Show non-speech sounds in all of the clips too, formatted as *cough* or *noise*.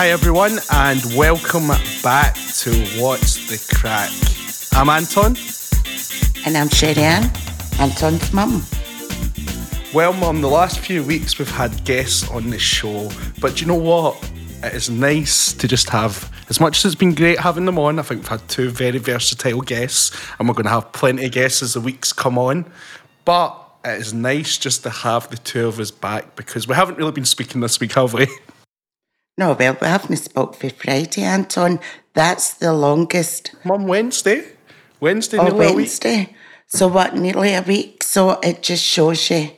Hi, everyone, and welcome back to What's the Crack. I'm Anton. And I'm Sherry-Ann, Anton's mum. Well, Mum, the last few weeks we've had guests on the show, but you know what? It is nice to just have, as much as it's been great having them on, I think we've had two very versatile guests, and we're going to have plenty of guests as the weeks come on. But it is nice just to have the two of us back because we haven't really been speaking this week, have we? *laughs* No, well, we haven't spoke for Friday, Anton. That's the longest. Mum, Wednesday? Wednesday, Oh, nearly a week. Wednesday. So what, nearly a week? So it just shows you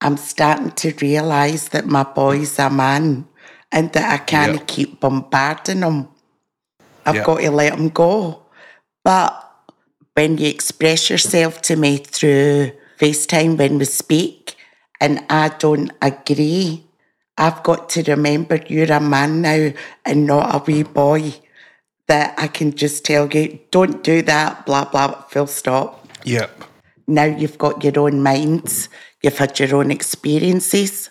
I'm starting to realise that my boy's a man and that I can't Yep. keep bombarding him. I've Yep. got to let him go. But when you express yourself to me through FaceTime when we speak and I don't agree, I've got to remember you're a man now and not a wee boy. That I can just tell you, don't do that, blah, blah, full stop. Yep. Now you've got your own minds, you've had your own experiences,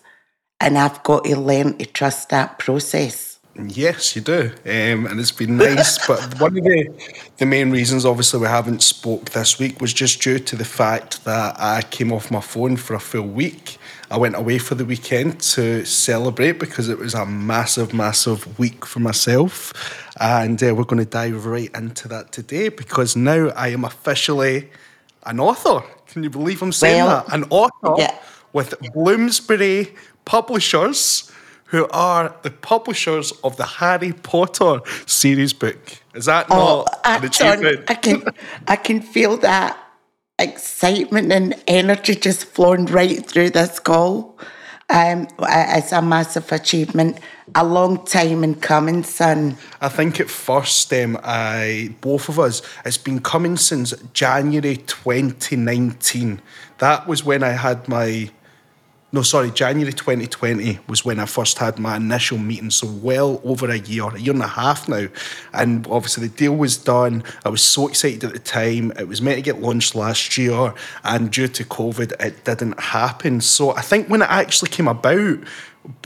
and I've got to learn to trust that process. Yes, you do, um, and it's been nice. but one of the the main reasons, obviously, we haven't spoke this week was just due to the fact that I came off my phone for a full week. I went away for the weekend to celebrate because it was a massive, massive week for myself, and uh, we're going to dive right into that today because now I am officially an author. Can you believe I'm saying Well, that? An author yeah. with Bloomsbury Publishers, who are the publishers of the Harry Potter series book. Is that Oh, not an achievement? I can, I can feel that excitement and energy just flowing right through this call. Um, it's a massive achievement, a long time in coming, son. I think at first, um, I both of us, it's been coming since January 2019. That was when I had my no, sorry, January 2020 was when I first had my initial meeting. So, well over a year, a year and a half now. And obviously, the deal was done. I was so excited at the time. It was meant to get launched last year. And due to COVID, it didn't happen. So, I think when it actually came about,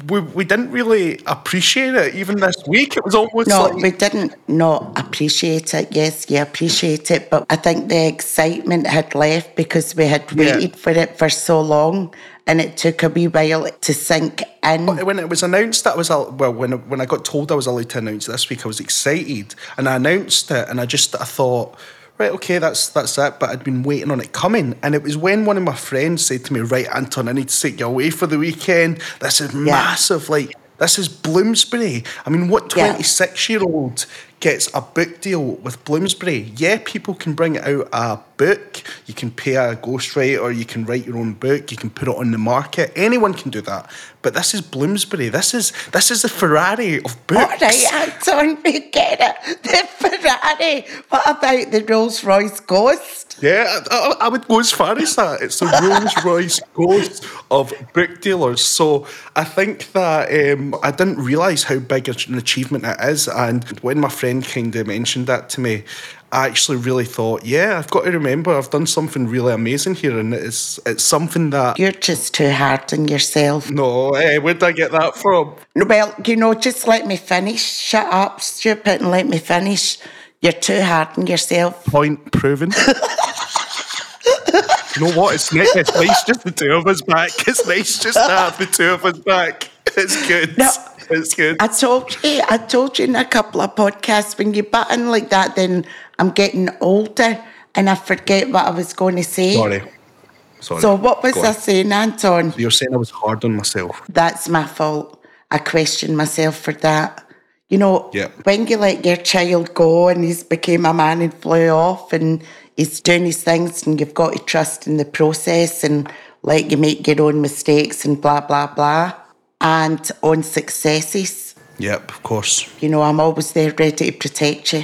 we, we didn't really appreciate it. Even this week, it was almost No, like. we didn't not appreciate it. Yes, you appreciate it, but I think the excitement had left because we had Yeah. waited for it for so long, and it took a wee while to sink in. when it was announced that I was well when when I got told I was allowed to announce this week I was excited. And I announced it and I just I thought right okay that's that's it but I'd been waiting on it coming. And it was when one of my friends said to me right Anton I need to take you away for the weekend. This is massive like this is Bloomsbury. I mean what Yeah. 26 year old gets a book deal with Bloomsbury yeah people can bring out a book you can pay a ghostwriter you can write your own book you can put it on the market anyone can do that but this is Bloomsbury this is this is the Ferrari of books All right, Anton, we get it. The Ferrari. What about the Rolls Royce Ghost? Yeah, I, I- would go as far as that. It's the Rolls Royce *laughs* ghost of book dealers. So I think that um, I didn't realise how big an achievement it is. And when my friend kind of mentioned that to me, I actually really thought, yeah, I've got to remember I've done something really amazing here. And it's, it's something that. You're just too hard on yourself. No, eh, where did I get that from? No, well, you know, just let me finish. Shut up, stupid, and let me finish. You're too hard on yourself. Point proven. *laughs* you know what? It's, ni- it's nice just the two of us back. It's nice just to have the two of us back. It's good. No. It's good. I told you, I told you in a couple of podcasts when you button like that, then I'm getting older and I forget what I was going to say. Sorry. Sorry. So what was Go I on. saying, Anton? You're saying I was hard on myself. That's my fault. I question myself for that. You know, Yeah. when you let your child go and he's became a man and flew off and he's doing his things and you've got to trust in the process and let you make your own mistakes and blah, blah, blah. And on successes, Yep, of course. you know, I'm always there ready to protect you.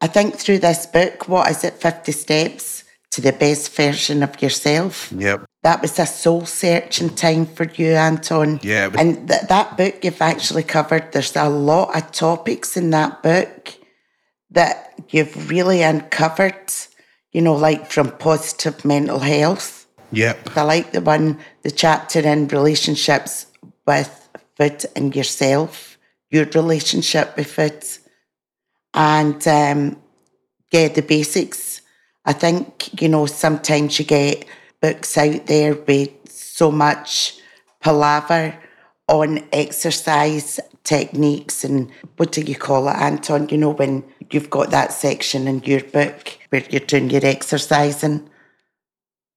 I think through this book, what is it, 50 Steps to the Best Version of Yourself? Yep. That was a soul searching time for you, Anton. Yeah, was- And th- that book you've actually covered, there's a lot of topics in that book that you've really uncovered, you know, like from positive mental health. Yep. I like the one, the chapter in relationships with food and yourself. your relationship with it. And um, yeah, the basics. I think, you know, sometimes you get books out there with so much palaver on exercise techniques and what do you call it, Anton? You know, when you've got that section in your book where you're doing your exercising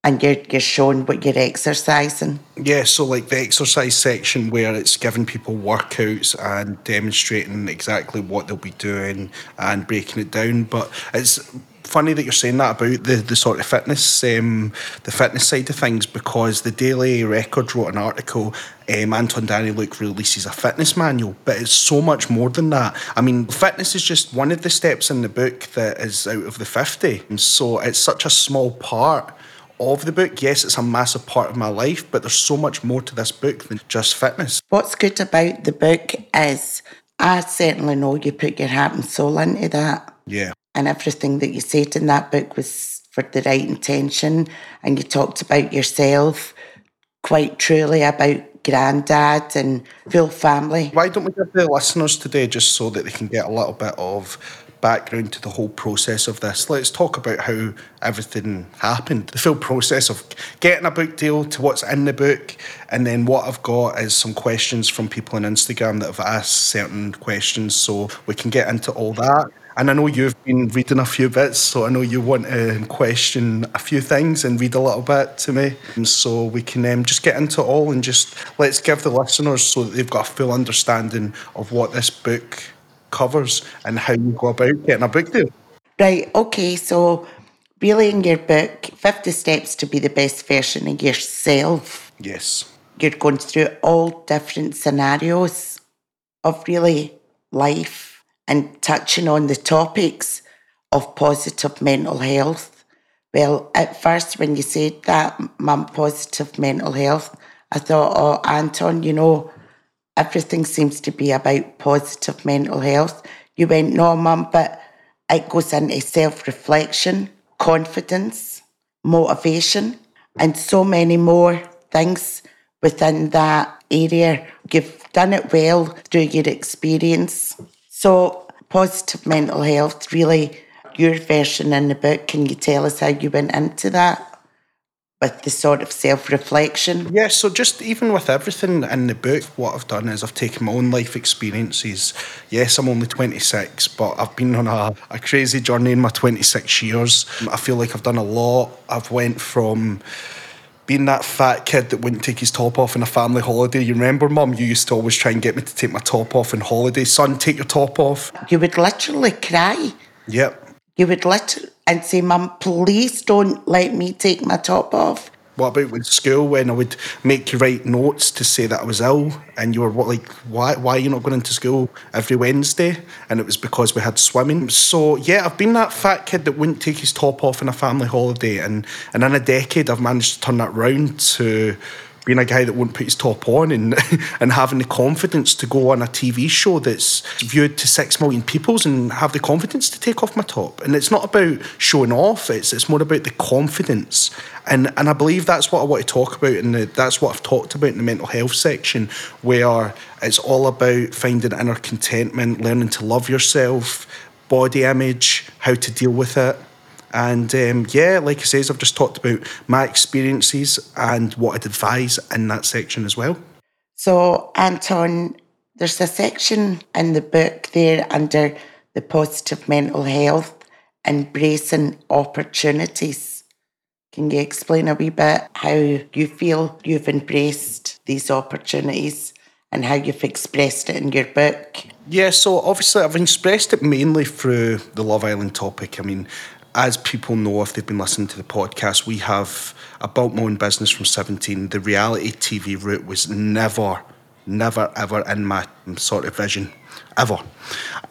and you're, you're showing what you're exercising. Yeah, so like the exercise section where it's giving people workouts and demonstrating exactly what they'll be doing and breaking it down. But it's funny that you're saying that about the, the sort of fitness, um, the fitness side of things, because the Daily Record wrote an article. Um, Anton Danyluk releases a fitness manual, but it's so much more than that. I mean, fitness is just one of the steps in the book that is out of the 50. And so it's such a small part of the book. Yes, it's a massive part of my life, but there's so much more to this book than just fitness. What's good about the book is I certainly know you put your heart and soul into that. Yeah. And everything that you said in that book was for the right intention. And you talked about yourself quite truly about granddad and full family. Why don't we give the listeners today just so that they can get a little bit of background to the whole process of this. Let's talk about how everything happened. The full process of getting a book deal to what's in the book. And then what I've got is some questions from people on Instagram that have asked certain questions. So we can get into all that. And I know you've been reading a few bits, so I know you want to question a few things and read a little bit to me. And so we can um, just get into it all and just let's give the listeners so that they've got a full understanding of what this book covers and how you go about getting a book deal. Right, okay, so really in your book, 50 Steps to be the best version of yourself. Yes. You're going through all different scenarios of really life and touching on the topics of positive mental health. Well, at first, when you said that, mum, positive mental health, I thought, oh, Anton, you know, everything seems to be about positive mental health. You went, no, mum, but it goes into self reflection, confidence, motivation, and so many more things within that area. You've done it well through your experience. So, positive mental health, really, your version in the book, can you tell us how you went into that? With the sort of self reflection. Yeah, so just even with everything in the book, what I've done is I've taken my own life experiences. Yes, I'm only 26, but I've been on a, a crazy journey in my 26 years. I feel like I've done a lot. I've went from being that fat kid that wouldn't take his top off on a family holiday. You remember, Mum, you used to always try and get me to take my top off on holiday. Son, take your top off. You would literally cry. Yep. You would literally and say, Mum, please don't let me take my top off. What about with school when I would make you write notes to say that I was ill and you were like why why are you not going into school every Wednesday? And it was because we had swimming. So yeah, I've been that fat kid that wouldn't take his top off on a family holiday and and in a decade I've managed to turn that round to being a guy that won't put his top on and *laughs* and having the confidence to go on a TV show that's viewed to six million people and have the confidence to take off my top. And it's not about showing off, it's it's more about the confidence. And and I believe that's what I want to talk about and that's what I've talked about in the mental health section, where it's all about finding inner contentment, learning to love yourself, body image, how to deal with it and um, yeah, like I says, I've just talked about my experiences and what I'd advise in that section as well. So, Anton, there's a section in the book there under the positive mental health, embracing opportunities. Can you explain a wee bit how you feel you've embraced these opportunities and how you've expressed it in your book? Yeah, so obviously I've expressed it mainly through the Love Island topic. I mean, as people know, if they've been listening to the podcast, we have a built my own business from 17. The reality TV route was never, never, ever in my sort of vision, ever.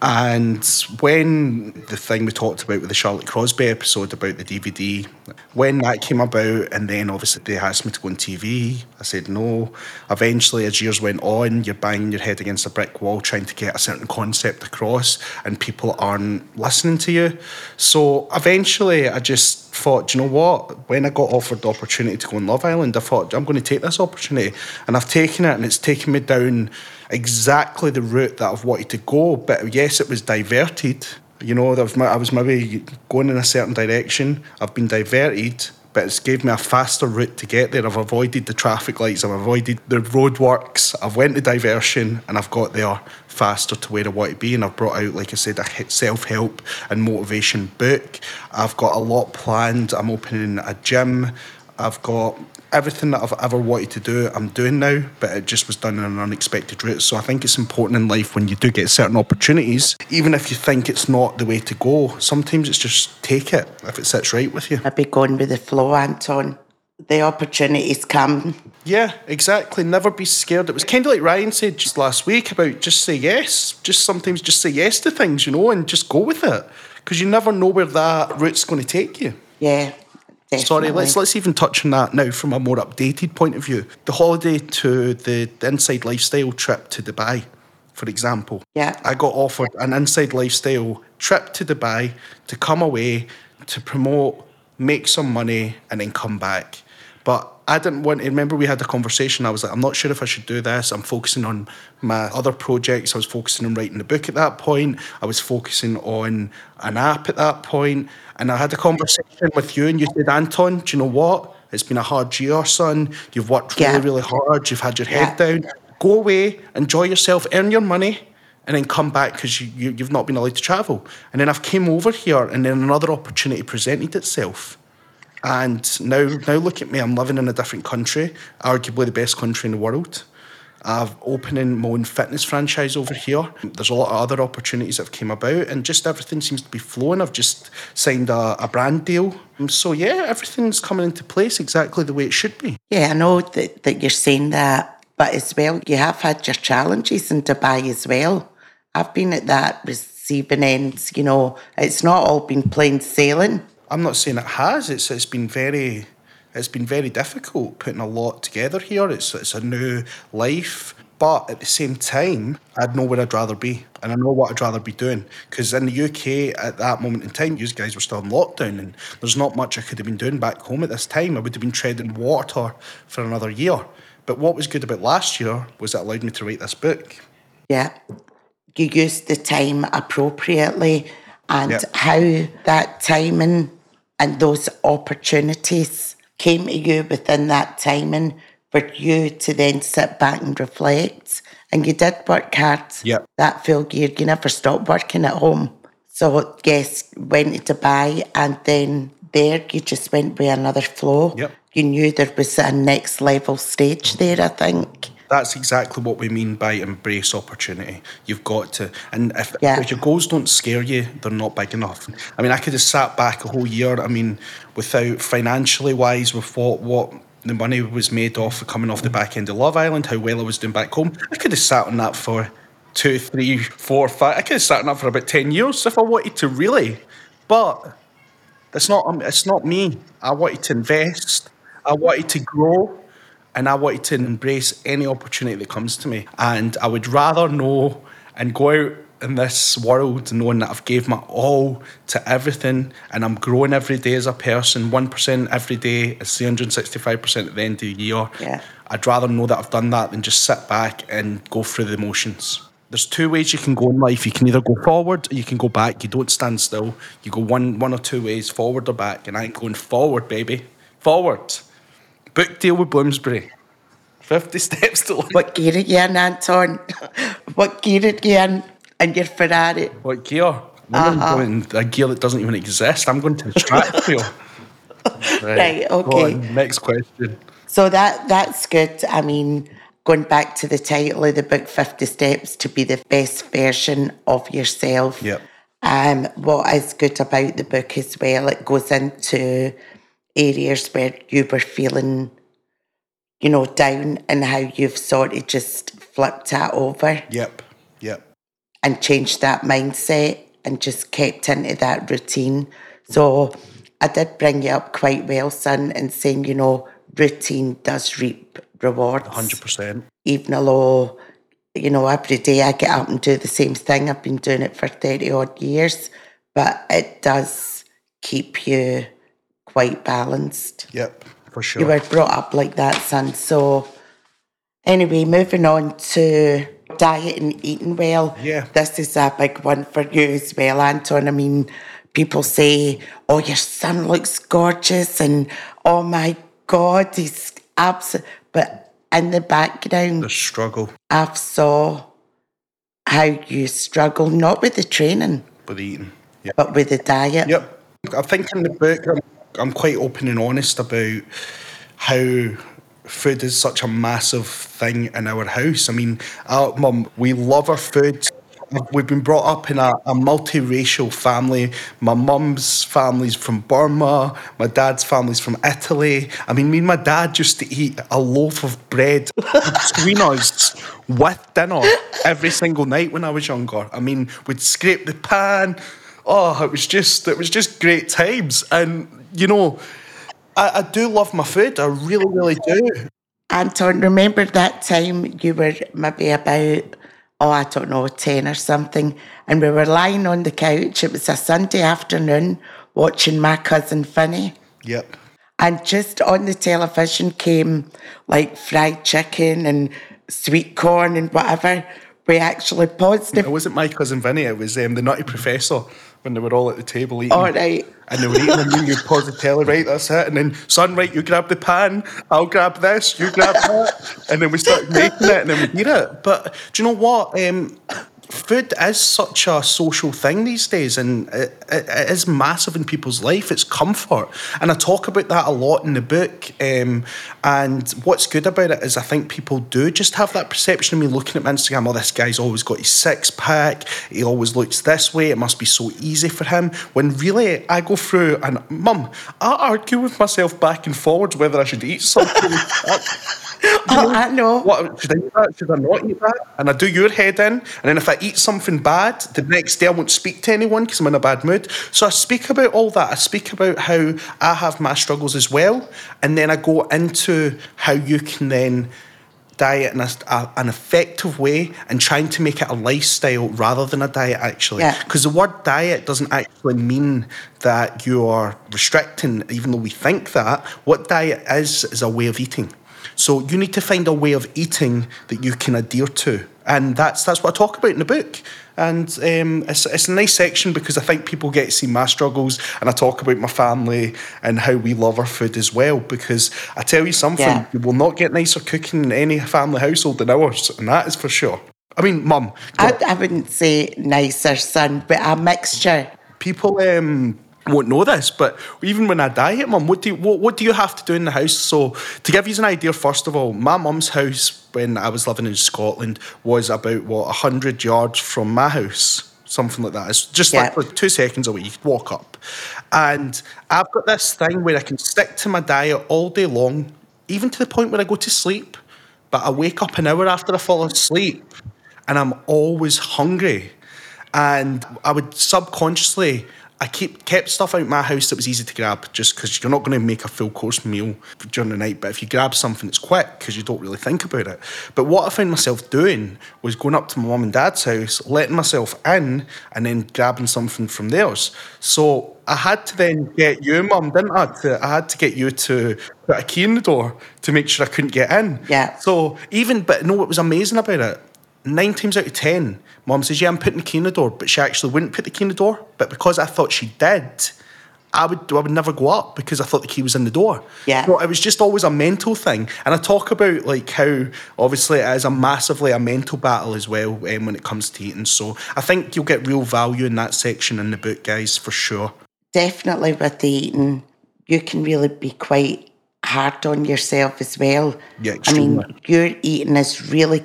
And when the thing we talked about with the Charlotte Crosby episode about the DVD, when that came about, and then obviously they asked me to go on TV, I said no. Eventually, as years went on, you're banging your head against a brick wall trying to get a certain concept across, and people aren't listening to you. So eventually, I just thought, you know what? When I got offered the opportunity to go on Love Island, I thought, I'm going to take this opportunity. And I've taken it, and it's taken me down exactly the route that I've wanted to go. But yes, it was diverted. You know, I was maybe going in a certain direction. I've been diverted, but it's gave me a faster route to get there. I've avoided the traffic lights, I've avoided the roadworks, I've went to diversion and I've got there faster to where I want to be. And I've brought out, like I said, a self-help and motivation book. I've got a lot planned. I'm opening a gym. I've got everything that I've ever wanted to do, I'm doing now, but it just was done in an unexpected route. So I think it's important in life when you do get certain opportunities, even if you think it's not the way to go, sometimes it's just take it if it sits right with you. I'd be going with the flow, Anton. The opportunities come. Yeah, exactly. Never be scared. It was kind of like Ryan said just last week about just say yes. Just sometimes just say yes to things, you know, and just go with it because you never know where that route's going to take you. Yeah, Definitely. Sorry, let's let's even touch on that now from a more updated point of view. The holiday to the, the inside lifestyle trip to Dubai, for example. Yeah. I got offered an inside lifestyle trip to Dubai to come away to promote, make some money, and then come back. But I didn't want to remember we had a conversation. I was like, I'm not sure if I should do this. I'm focusing on my other projects. I was focusing on writing the book at that point. I was focusing on an app at that point. And I had a conversation with you, and you said, Anton, do you know what? It's been a hard year, son. You've worked really, yeah. really hard. You've had your head yeah. down. Go away, enjoy yourself, earn your money, and then come back because you, you, you've not been allowed to travel. And then I've came over here, and then another opportunity presented itself and now, now look at me. I'm living in a different country, arguably the best country in the world. I've opening my own fitness franchise over here. There's a lot of other opportunities that have came about, and just everything seems to be flowing. I've just signed a, a brand deal, um, so yeah, everything's coming into place exactly the way it should be. Yeah, I know that, that you're saying that, but as well, you have had your challenges in Dubai as well. I've been at that receiving ends. You know, it's not all been plain sailing. I'm not saying it has. It's it's been very it's been very difficult putting a lot together here. It's it's a new life. But at the same time, I'd know where I'd rather be, and I know what I'd rather be doing. Because in the UK at that moment in time, you guys were still in lockdown, and there's not much I could have been doing back home at this time. I would have been treading water for another year. But what was good about last year was it allowed me to write this book. Yeah, you used the time appropriately, and yep. how that timing and those opportunities came to you within that timing for you to then sit back and reflect. And you did work hard yep. that full year. You never stopped working at home. So, yes, went to Dubai and then there you just went with another flow. Yep. You knew there was a next level stage there, I think that's exactly what we mean by embrace opportunity. You've got to, and if, yeah. if your goals don't scare you, they're not big enough. I mean, I could have sat back a whole year. I mean, without financially wise, with what what the money was made off of coming off the back end of Love Island, how well I was doing back home, I could have sat on that for two, three, four, five. I could have sat on that for about ten years if I wanted to, really. But it's not. Um, it's not me. I wanted to invest. I wanted to grow and I wanted to embrace any opportunity that comes to me. And I would rather know and go out in this world knowing that I've gave my all to everything and I'm growing every day as a person. 1% every day is 365% at the end of the year. Yeah. I'd rather know that I've done that than just sit back and go through the motions. There's two ways you can go in life. You can either go forward or you can go back. You don't stand still. You go one one or two ways, forward or back. And I ain't going forward, baby. Forward. Book deal with Bloomsbury. 50 *laughs* steps to What gear it again, Anton? *laughs* what gear it again? And your Ferrari. What gear? I'm uh-huh. going a gear that doesn't even exist. I'm going to the Stratfield. *laughs* right. right, okay. next question. So that that's good. I mean, going back to the title of the book, 50 Steps to be the best version of yourself. Yep. Um, what is good about the book as well, it goes into areas where you were feeling, you know, down and how you've sort of just flipped that over. Yep, yep. And changed that mindset and just kept into that routine. So I did bring you up quite well, son, and saying, you know, routine does reap rewards. 100%. Even though, you know, every day I get up and do the same thing. I've been doing it for 30 odd years, but it does keep you quite balanced. Yep, for sure. You were brought up like that, son. So Anyway, moving on to diet and eating well. Yeah. This is a big one for you as well, Anton. I mean, people say, oh, your son looks gorgeous and oh my God, he's absolute. But in the background, The struggle I've saw how you struggle, not with the training, with eating. Yeah. but with the diet. Yep. I think in the book, um, I'm, quite open and honest about how food is such a massive thing in our house. I mean, our mum, we love our food. We've been brought up in a, a multiracial family. My mum's family's from Burma. My dad's family's from Italy. I mean, me and my dad used to eat a loaf of bread between us with dinner every single night when I was younger. I mean, we'd scrape the pan. Oh, it was just it was just great times. And you know, I, I do love my food. I really, really do. Anton, remember that time you were maybe about, oh, I don't know, 10 or something, and we were lying on the couch. It was a Sunday afternoon watching my cousin Vinny. Yep. And just on the television came like fried chicken and sweet corn and whatever. We actually paused It wasn't my cousin Vinny, it was um, the Nutty Professor when they were all at the table eating. All right. And they were eating and then you pause the telly, right, that's it. And then, son, right, you grab the pan, I'll grab this, you grab that. And then we start making it and then we eat it. But do you know what? Um, food is such a social thing these days and it, it, it is massive in people's life. It's comfort. And I talk about that a lot in the book. Um, and what's good about it is I think people do just have that perception of me looking at my Instagram, oh, this guy's always got his six pack. He always looks this way. It must be so easy for him. When really I go through and, mum, I argue with myself back and forwards whether I should eat something. *laughs* Oh, I know. What should I eat that? Should I not eat that? And I do your head in, and then if I eat something bad, the next day I won't speak to anyone because I'm in a bad mood. So I speak about all that. I speak about how I have my struggles as well, and then I go into how you can then diet in a, a- an effective way and trying to make it a lifestyle rather than a diet actually Yeah. because the word diet doesn't actually mean that you're restricting even though we think that what diet is is a way of eating so you need to find a way of eating that you can adhere to and that's that's what I talk about in the book and um, it's, it's a nice section because I think people get to see my struggles and I talk about my family and how we love our food as well because I tell you something Yeah. you will not get nicer cooking in any family household than ours and that is for sure I mean mum I, I wouldn't say nicer, son, but a mixture. people um, won't know this, but even when I diet, mum, what do you, what, what do you have to do in the house? So to give you an idea, first of all, my mum's house when I was living in Scotland was about what hundred yards from my house, something like that. It's just Yeah. like, like two seconds away. You could walk up, and I've got this thing where I can stick to my diet all day long, even to the point where I go to sleep. But I wake up an hour after I fall asleep, and I'm always hungry and I would subconsciously I keep kept stuff out my house that was easy to grab just because you're not going to make a full course meal during the night but if you grab something it's quick because you don't really think about it. But what I found myself doing was going up to my mum and dad's house letting myself in and then grabbing something from theirs. So I had to then get you mum didn't I? To, I had to get you to put a key in the door to make sure I couldn't get in. Yeah. so even but no what was amazing about it nine times out of ten, mom says, Yeah, I'm putting the key in the door, but she actually wouldn't put the key in the door. But because I thought she did, I would I would never go up because I thought the key was in the door. Yeah. So it was just always a mental thing. And I talk about like how obviously it is a massively a mental battle as well um, when it comes to eating. So I think you'll get real value in that section in the book, guys, for sure. Definitely with the eating, you can really be quite hard on yourself as well. Yeah, extremely. I mean, your eating is really,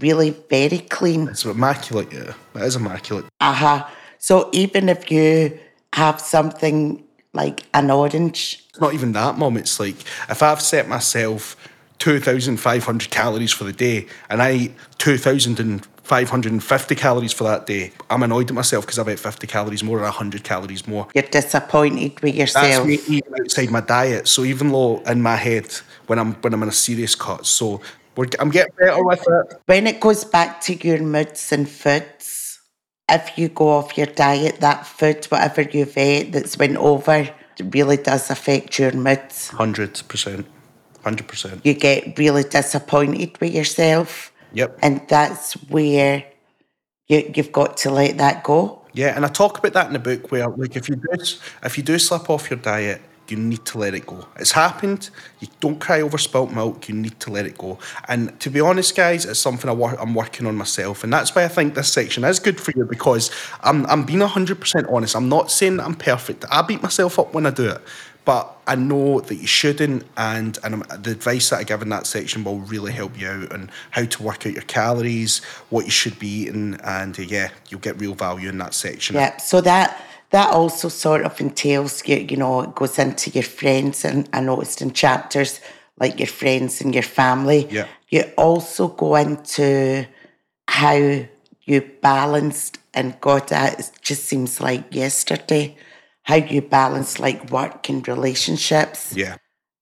really very clean. It's immaculate, yeah. It is immaculate. Uh-huh. So even if you have something like an orange, It's not even that, mum. It's like if I've set myself 2,500 calories for the day and I eat 2,550 calories for that day, I'm annoyed at myself because I've ate 50 calories more or 100 calories more. you're disappointed with yourself. That's me eating outside my diet. So even though in my head, when I'm when I'm in a serious cut, so I'm getting better with it. When it goes back to your moods and foods, if you go off your diet, that food, whatever you've ate that's went over, really does affect your moods. Hundred percent, 100%. You get really disappointed with yourself. Yep. And that's where you, you've got to let that go. Yeah, and I talk about that in the book where, like, if you do if you do slip off your diet, you need to let it go. It's happened. You don't cry over spilt milk. You need to let it go. And to be honest, guys, it's something I I'm working on myself, and that's why I think this section is good for you because I'm I'm being hundred percent honest. I'm not saying that I'm perfect. I beat myself up when I do it. But I know that you shouldn't, and and the advice that I give in that section will really help you out on how to work out your calories, what you should be eating, and uh, yeah, you'll get real value in that section. Yeah. So that that also sort of entails you, you know, it goes into your friends, and I noticed in chapters like your friends and your family. Yeah. You also go into how you balanced, and God, that it just seems like yesterday how you balance like work and relationships. Yeah.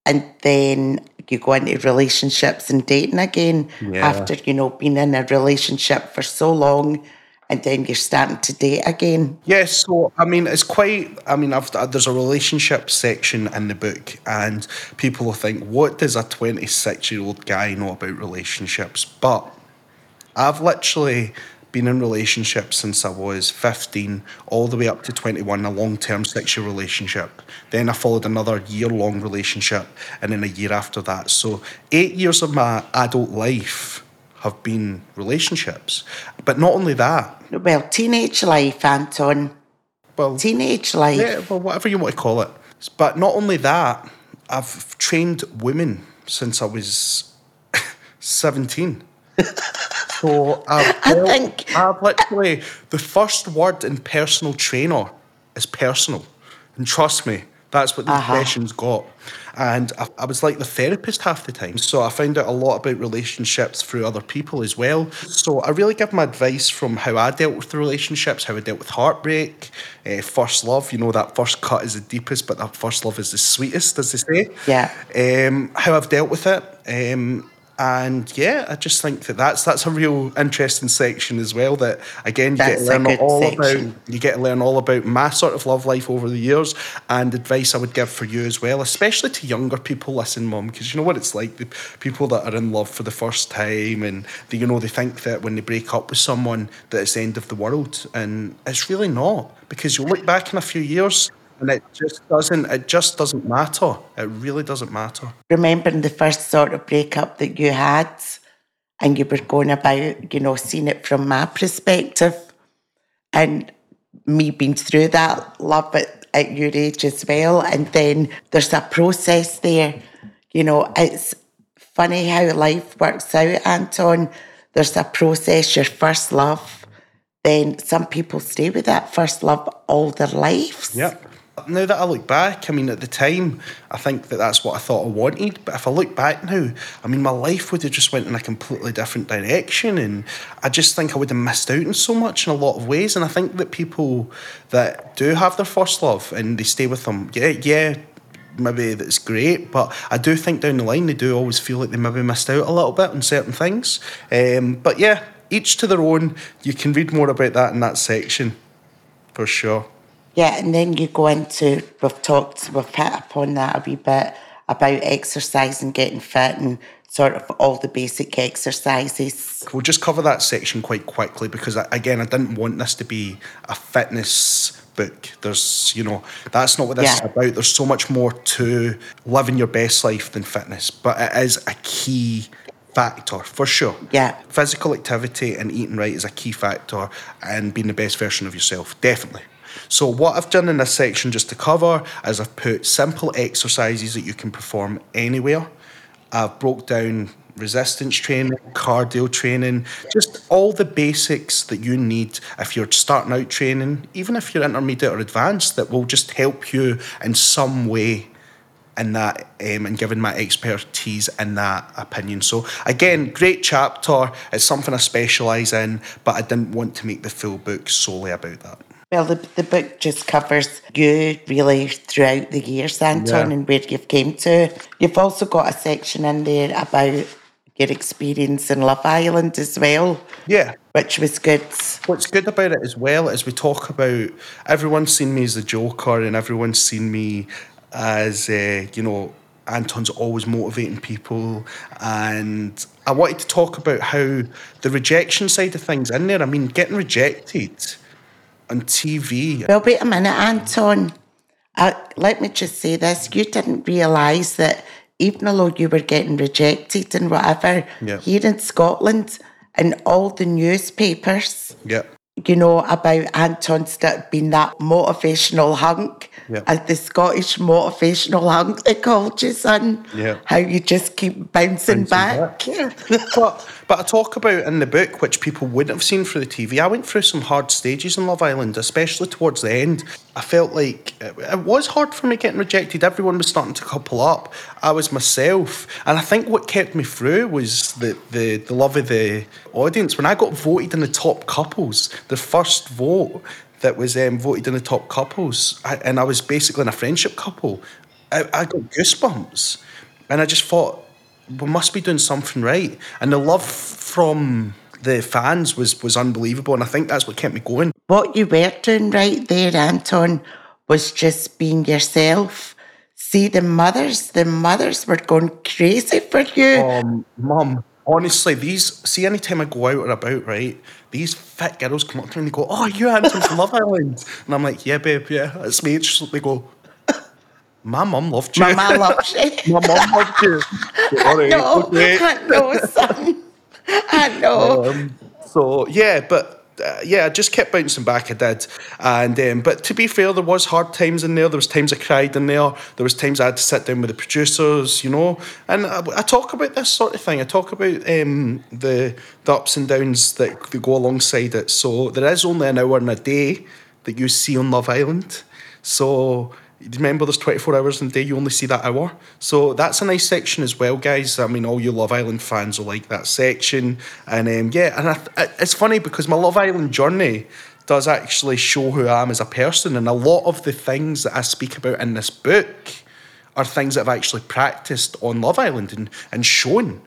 And then you go into relationships and dating again Yeah. after, you know, being in a relationship for so long and then you're starting to date again. Yes, so I mean, it's quite. I mean, I've, uh, there's a relationship section in the book, and people will think, "What does a 26 year old guy know about relationships?" But I've literally been in relationships since I was 15, all the way up to 21, a long term year relationship. Then I followed another year long relationship, and then a year after that. So, eight years of my adult life have been relationships. But not only that, Well, teenage life, Anton. well, Teenage life. yeah, well, whatever you want to call it. But not only that, I've trained women since I was *laughs* 17. so *laughs* I've, I think- I've literally, the first word in personal trainer is personal. And trust me, that's what the Uh-huh. expression's got. And I, I was like the therapist half the time. So I found out a lot about relationships through other people as well. So I really give my advice from how I dealt with the relationships, how I dealt with heartbreak, uh, first love. You know, that first cut is the deepest, but that first love is the sweetest, as they say. Yeah. Um, how I've dealt with it. Um, and yeah, I just think that that's that's a real interesting section as well. That again, you That's get to learn all section. about you get to learn all about my sort of love life over the years and advice I would give for you as well, especially to younger people. Listen, mum, because you know what it's like the people that are in love for the first time and they, you know they think that when they break up with someone that it's the end of the world, and it's really not because you look back in a few years and it just doesn't it just doesn't matter. It really doesn't matter. Remembering the first sort of breakup that you had and you were going about, you know, seeing it from my perspective and me being through that love at, at your age as well. And then there's a process there. You know, it's funny how life works out, Anton. There's a process, your first love. Then some people stay with that first love all their lives. Yep. Now that I look back, I mean, at the time, I think that that's what I thought I wanted. But if I look back now, I mean, my life would have just went in a completely different direction, and I just think I would have missed out on so much in a lot of ways. And I think that people that do have their first love and they stay with them, yeah, yeah, maybe that's great. But I do think down the line they do always feel like they maybe missed out a little bit on certain things. Um, but yeah, each to their own. You can read more about that in that section, for sure. Yeah, and then you go into we've talked we've hit upon that a wee bit about exercise and getting fit and sort of all the basic exercises. We'll just cover that section quite quickly because, again, I didn't want this to be a fitness book. There's, you know, that's not what this is about. There's so much more to living your best life than fitness, but it is a key factor for sure. Yeah. Physical activity and eating right is a key factor and being the best version of yourself, definitely. So, what I've done in this section just to cover is I've put simple exercises that you can perform anywhere. I've broke down resistance training, cardio training, just all the basics that you need if you're starting out training, even if you're intermediate or advanced, that will just help you in some way in that um, and giving my expertise in that opinion. So again, great chapter. It's something I specialise in, but I didn't want to make the full book solely about that. Well, the, the book just covers you really throughout the years, Anton, Yeah. and where you've came to. You've also got a section in there about your experience in Love Island as well, Yeah. which was good. What's good about it as well is we talk about everyone's seen me as the Joker and everyone's seen me as uh, you know Anton's always motivating people. And I wanted to talk about how the rejection side of things in there. I mean, getting rejected on TV. Well, wait a minute, Anton. Uh, let me just say this. You didn't realise that even though you were getting rejected and whatever, Yeah. here in Scotland, and all the newspapers, Yeah. you know, about Anton Stitt being that motivational hunk, Yeah. as the Scottish motivational hunk they called you, son. Yeah. How you just keep bouncing, Bouncing back. *laughs* but but I talk about in the book, which people wouldn't have seen through the TV. I went through some hard stages in Love Island, especially towards the end. I felt like it, it was hard for me getting rejected. Everyone was starting to couple up. I was myself, and I think what kept me through was the the, the love of the audience. When I got voted in the top couples, the first vote that was um, voted in the top couples, I, and I was basically in a friendship couple. I, I got goosebumps, and I just thought we must be doing something right. And the love from the fans was was unbelievable, and I think that's what kept me going. what you were doing right there, Anton, was just being yourself. See, the mothers, the mothers were going crazy for you. Um, Mum, honestly, these see anytime I go out or about, right? These fit girls come up to me and they go, "Oh, you Anton from *laughs* Love Island," and I'm like, "Yeah, babe, yeah, it's me." It's just, they go, *laughs* "My mum loved you. My mama loves you. My mum loved *laughs* you." Right, no, okay. I know, son. I know. Um, so yeah, but uh, yeah, I just kept bouncing back. I did, and um, but to be fair, there was hard times in there. There was times I cried in there. There was times I had to sit down with the producers, you know. And I, I talk about this sort of thing. I talk about um, the the ups and downs that, that go alongside it. So there is only an hour in a day that you see on Love Island. So remember, there's 24 hours in a day. You only see that hour. So that's a nice section as well, guys. I mean, all you Love Island fans will like that section. And um, yeah, and I, it's funny because my Love Island journey does actually show who I am as a person. And a lot of the things that I speak about in this book are things that I've actually practiced on Love Island and, and shown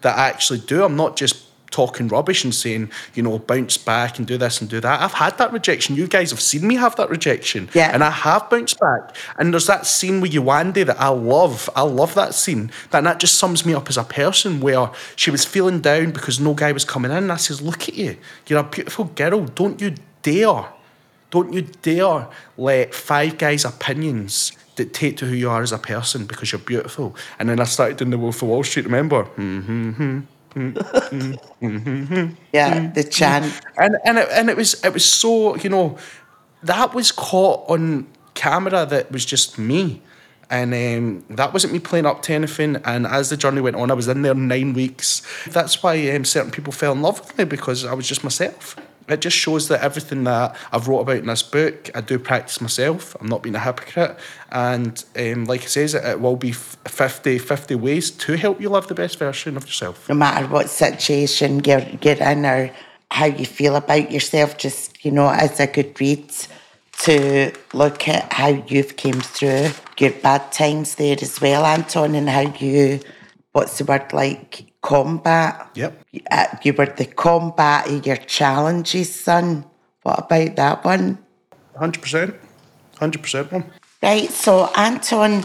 that I actually do. I'm not just talking rubbish and saying, you know, bounce back and do this and do that. I've had that rejection. You guys have seen me have that rejection. Yeah. And I have bounced back. And there's that scene with Yewande that I love. I love that scene. That, that just sums me up as a person where she was feeling down because no guy was coming in. And I says, look at you. You're a beautiful girl. Don't you dare. Don't you dare let five guys' opinions dictate to who you are as a person because you're beautiful. And then I started doing the Wolf of Wall Street, remember? Hmm. Yeah, the chant. and and it, and it was it was so you know that was caught on camera that was just me. And um, that wasn't me playing up to anything. And as the journey went on I was in there nine weeks. That's why um, certain people fell in love with me because I was just myself it just shows that everything that I've wrote about in this book I do practice myself. I'm not being a hypocrite. And um, like it says it, it will be f- 50 50 ways to help you live the best version of yourself. No matter what situation you're, you're in or how you feel about yourself, just, you know, as a good read to look at how you've came through your bad times there as well, Anton, and how you, what's the word, like combat? Yep. Uh, you were the combat of your challenges, son. What about that one? 100% 100% one Right, so Anton,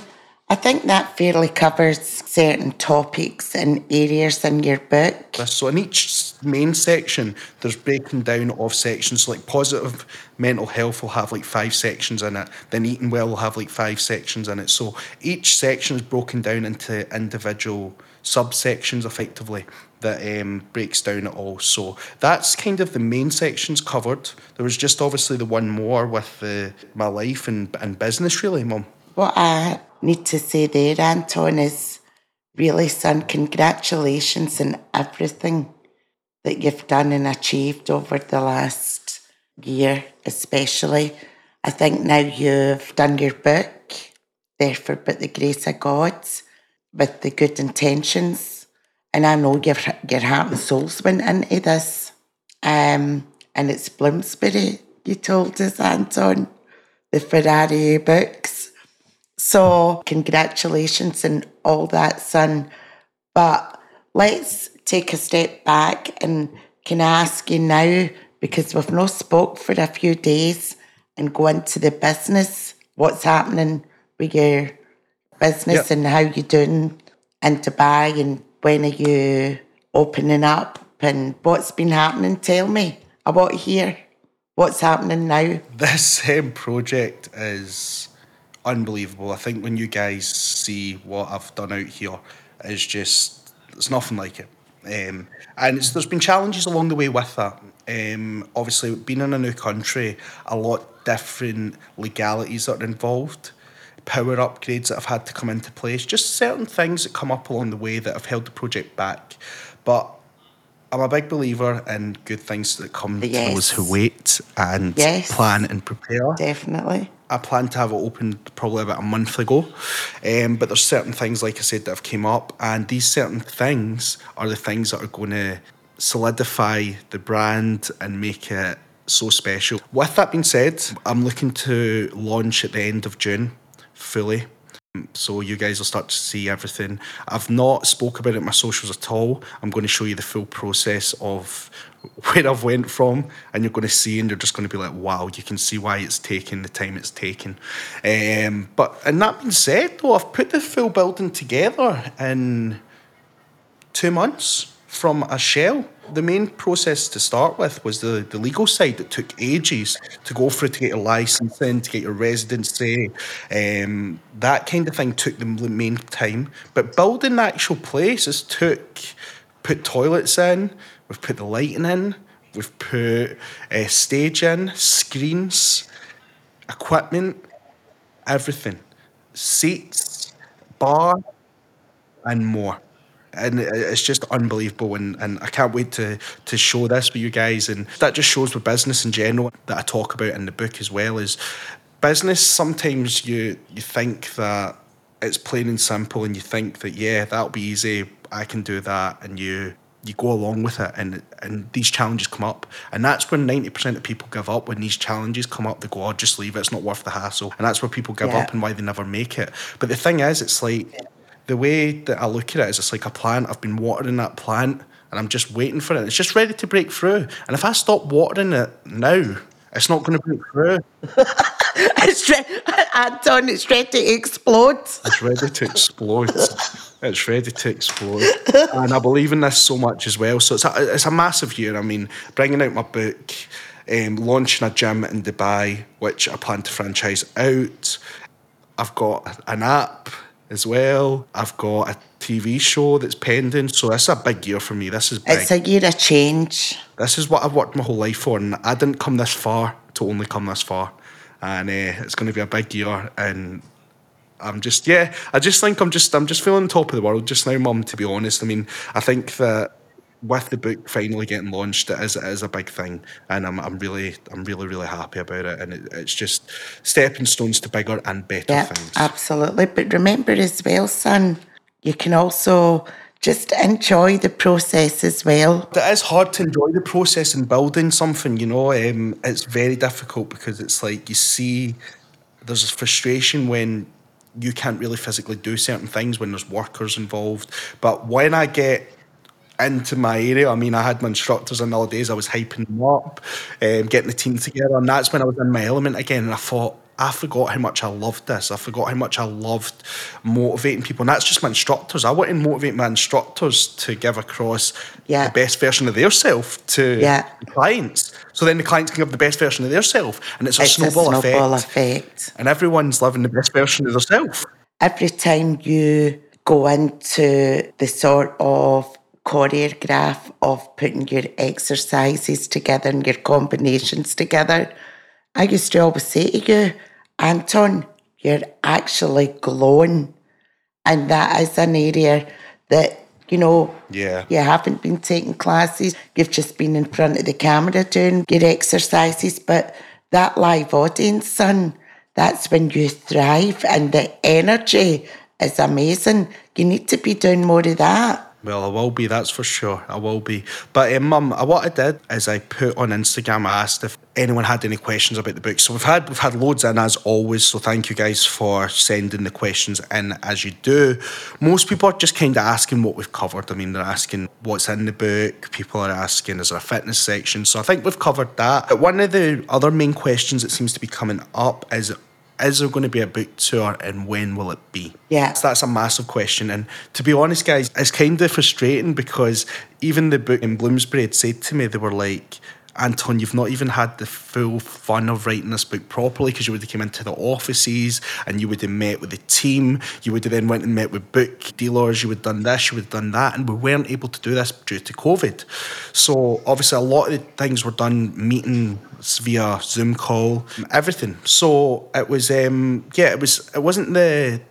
I think that fairly covers certain topics and areas in your book. So in each main section, there's breaking down of sections. Like positive mental health will have like five sections in it. Then eating well will have like five sections in it. So each section is broken down into individual subsections, effectively that um, breaks down it all. So that's kind of the main sections covered. There was just obviously the one more with the, my life and, and business, really, mum. What I need to say there, Anton, is really, son, congratulations on everything that you've done and achieved over the last year, especially. I think now you've done your book, Therefore, but the grace of God, with the good intentions. And I know your, your heart and souls went into this. Um, and it's Bloomsbury, you told us, Anton, the Ferrari books. So, congratulations and all that, son. But let's take a step back and can I ask you now, because we've not spoke for a few days, and go into the business, what's happening with your business Yep. and how you doing in Dubai and when are you opening up and what's been happening? Tell me. I want to hear what's happening now. This um, project is unbelievable. I think when you guys see what I've done out here, it's just it's nothing like it. Um, and there's been challenges along the way with that. Um, obviously, being in a new country, a lot different legalities that are involved, power upgrades that have had to come into place, just certain things that come up along the way that have held the project back. But I'm a big believer in good things that come to those who wait and Yes. plan and prepare. Definitely. I plan to have it opened probably about a month ago, um, but there's certain things, like I said, that have came up, and these certain things are the things that are going to solidify the brand and make it so special. With that being said, I'm looking to launch at the end of June fully. So you guys will start to see everything. I've not spoke about it in my socials at all. I'm going to show you the full process of *laughs* where I've went from, and you're going to see, and you're just going to be like, "Wow!" You can see why it's taking the time it's taken. Um, but and that being said, though, I've put the full building together in two months from a shell. The main process to start with was the, the legal side that took ages to go through to get your licensing, to get your residency. Um, that kind of thing took the main time. But building the actual place has took, put toilets in, we've put the lighting in, we've put a stage in, screens, equipment, everything. Seats, bar, and more. And it's just unbelievable, and, and I can't wait to to show this with you guys. And that just shows with business in general that I talk about in the book as well. Is business sometimes you you think that it's plain and simple, and you think that yeah that'll be easy, I can do that, and you you go along with it, and and these challenges come up, and that's when ninety percent of people give up. When these challenges come up, they go, "Oh, just leave it. It's not worth the hassle," and that's where people give Yeah. up and why they never make it. But the thing is, it's like the way that I look at it is it's like a plant. I've been watering that plant and I'm just waiting for it. It's just ready to break through. And if I stop watering it now, it's not going to break through. *laughs* It's re- *laughs* Anton, it's ready to explode. It's ready to explode. *laughs* It's ready to explode. And I believe in this so much as well. So it's a, it's a massive year. I mean, bringing out my book, um, launching a gym in Dubai, which I plan to franchise out. I've got an app as well. I've got a TV show that's pending. So this is a big year for me. This is big. It's a year of change. this is what I've worked my whole life for, and I didn't come this far to only come this far. And uh, it's going to be a big year, and I'm just yeah. I just think I'm just I'm just feeling on top of the world just now, Mum. To be honest, I mean, I think that with the book finally getting launched, it is it is a big thing, and I'm I'm really I'm really really happy about it, and it, it's just stepping stones to bigger and better Yeah, things. absolutely. But remember as well, son, you can also just enjoy the process as well. It is hard to enjoy the process in building something, you know. Um, it's very difficult because it's like you see there's a frustration when you can't really physically do certain things when there's workers involved. But when I get into my area, I mean, I had my instructors in the other days, I was hyping them up, um, getting the team together, and that's when I was in my element again. And I thought, I forgot how much I loved this. I forgot how much I loved motivating people. And that's just my instructors. I want to motivate my instructors to give across Yeah. the best version of their self to Yeah. the clients. So then the clients can give the best version of their self. And it's a It's snowball, a snowball effect. effect. And everyone's living the best version of themselves. Every time you go into the sort of choreograph of putting your exercises together and your combinations together, I used to always say to you, Anton, you're actually glowing. And that is an area that, you know, Yeah. you haven't been taking classes, you've just been in front of the camera doing your exercises. But that live audience, son, that's when you thrive and the energy is amazing. You need to be doing more of that. Well, I will be, that's for sure. I will be. But um, mum, uh, what I did is I put on Instagram, I asked if anyone had any questions about the book. So we've had we've had loads in as always. So thank you guys for sending the questions in as you do. Most people are just kind of asking what we've covered. I mean, they're asking what's in the book. People are asking, is there a fitness section? So I think we've covered that. But one of the other main questions that seems to be coming up is is there going to be a book tour and when will it be? Yeah. So that's a massive question. And to be honest, guys, it's kind of frustrating because even the book in Bloomsbury had said to me, they were like, Anton, you've not even had the full fun of writing this book properly because you would have come into the offices and you would have met with the team. You would have then went and met with book dealers. You would have done this, you would have done that. And we weren't able to do this due to COVID. So obviously a lot of things were done meeting via Zoom call, everything. So it was, um, yeah, it was, it wasn't the,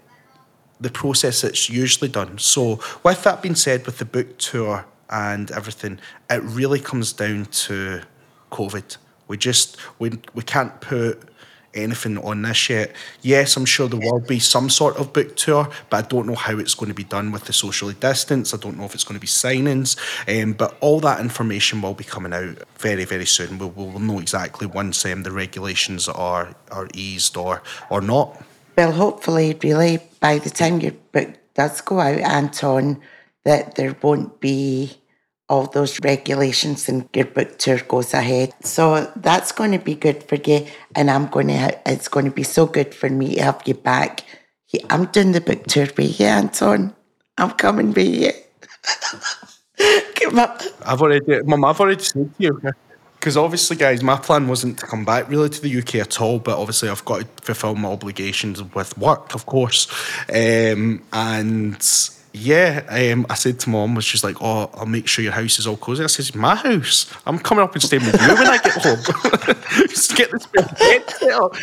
the process that's usually done. So with that being said, with the book tour and everything, it really comes down to COVID. We just we we can't put anything on this yet. Yes, I'm sure there will be some sort of book tour, but I don't know how it's going to be done with the socially distance. I don't know if it's going to be signings, um, but all that information will be coming out very, very soon. We'll, we'll know exactly once um, the regulations are are eased or or not. Well, hopefully, really, by the time your book does go out, Anton, that there won't be all those regulations and your book tour goes ahead. So that's going to be good for you. And I'm going to, it's going to be so good for me to have you back. I'm doing the book tour with you, Anton. I'm coming with you. *laughs* Come up. I've already, Mum, I've already said to you. Because obviously, guys, my plan wasn't to come back really to the UK at all, but obviously, I've got to fulfil my obligations with work, of course. Um, and yeah, um, I said to mom, was she's like, "Oh, I'll make sure your house is all cozy." I says, "My house. I'm coming up and staying with you when I get home. Just *laughs* get the spare bed set up.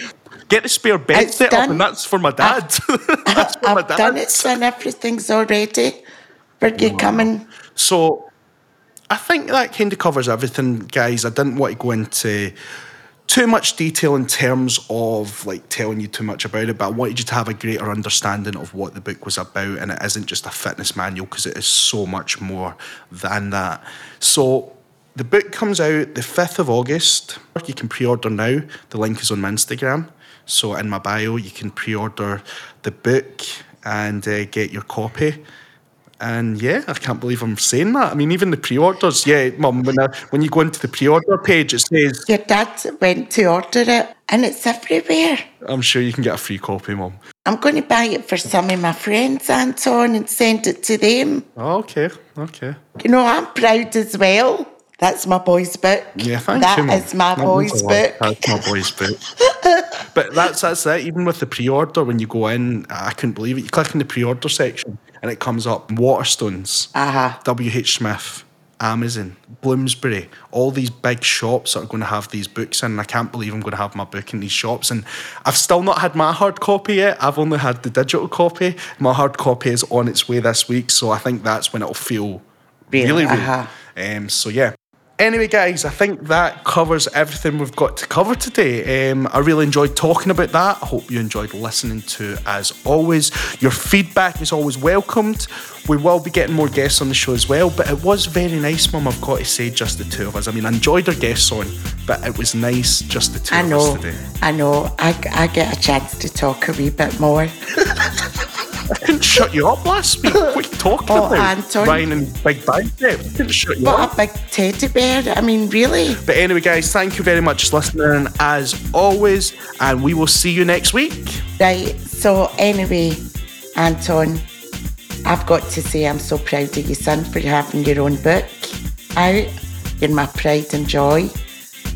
Get the spare bed It's set done. up, and that's for my dad. *laughs* that's for my I've dad." done it, son. Everything's all ready for you coming. So I think that kind of covers everything, guys. I didn't want to go into too much detail in terms of like telling you too much about it, but I wanted you to have a greater understanding of what the book was about, and it isn't just a fitness manual because it is so much more than that. So the book comes out the 5th of August. You can pre order now. The link is on my Instagram. So in my bio, you can pre order the book and uh, get your copy. And yeah, I can't believe I'm saying that. I mean, even the pre-orders. Yeah, mum, when, I, when you go into the pre-order page, it says, Your dad went to order it and it's everywhere. I'm sure you can get a free copy, mum. I'm going to buy it for some of my friends, Anton, and send it to them. Oh, okay, okay. You know, I'm proud as well. That's my boy's book. Yeah, thank That is my That boy's means a lot. book. That's my boy's book. *laughs* but that's that's it. Even with the pre-order, when you go in, I couldn't believe it. You click in the pre-order section, and it comes up Waterstones, Uh-huh. WH Smith, Amazon, Bloomsbury, all these big shops that are going to have these books in. And I can't believe I'm going to have my book in these shops. And I've still not had my hard copy yet. I've only had the digital copy. My hard copy is on its way this week, so I think that's when it'll feel Real, really, real. uh-huh. Um, so yeah. Anyway, guys, I think that covers everything we've got to cover today. Um, I really enjoyed talking about that. I hope you enjoyed listening to as always. Your feedback is always welcomed. We will be getting more guests on the show as well, but it was very nice, Mum, I've got to say, just the two of us. I mean, I enjoyed our guests on, but it was nice just the two I of know, us today. I know. I, I get a chance to talk a wee bit more. *laughs* I couldn't shut you up last week. What are you talking Oh, about? Anton. Ryan and Big Bicep. Eh? I couldn't shut you up. What a big teddy bear. I mean, really. But anyway, guys, thank you very much for listening as always, and we will see you next week. Right. So, anyway, Anton, I've got to say I'm so proud of you, son, for having your own book out. You're my pride and joy.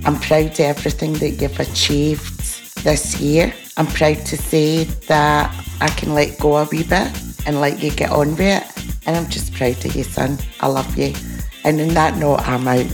I'm proud of everything that you've achieved this year. I'm proud to say that I can let go a wee bit and let you get on with it. And I'm just proud of you, son. I love you. And on that note, I'm out.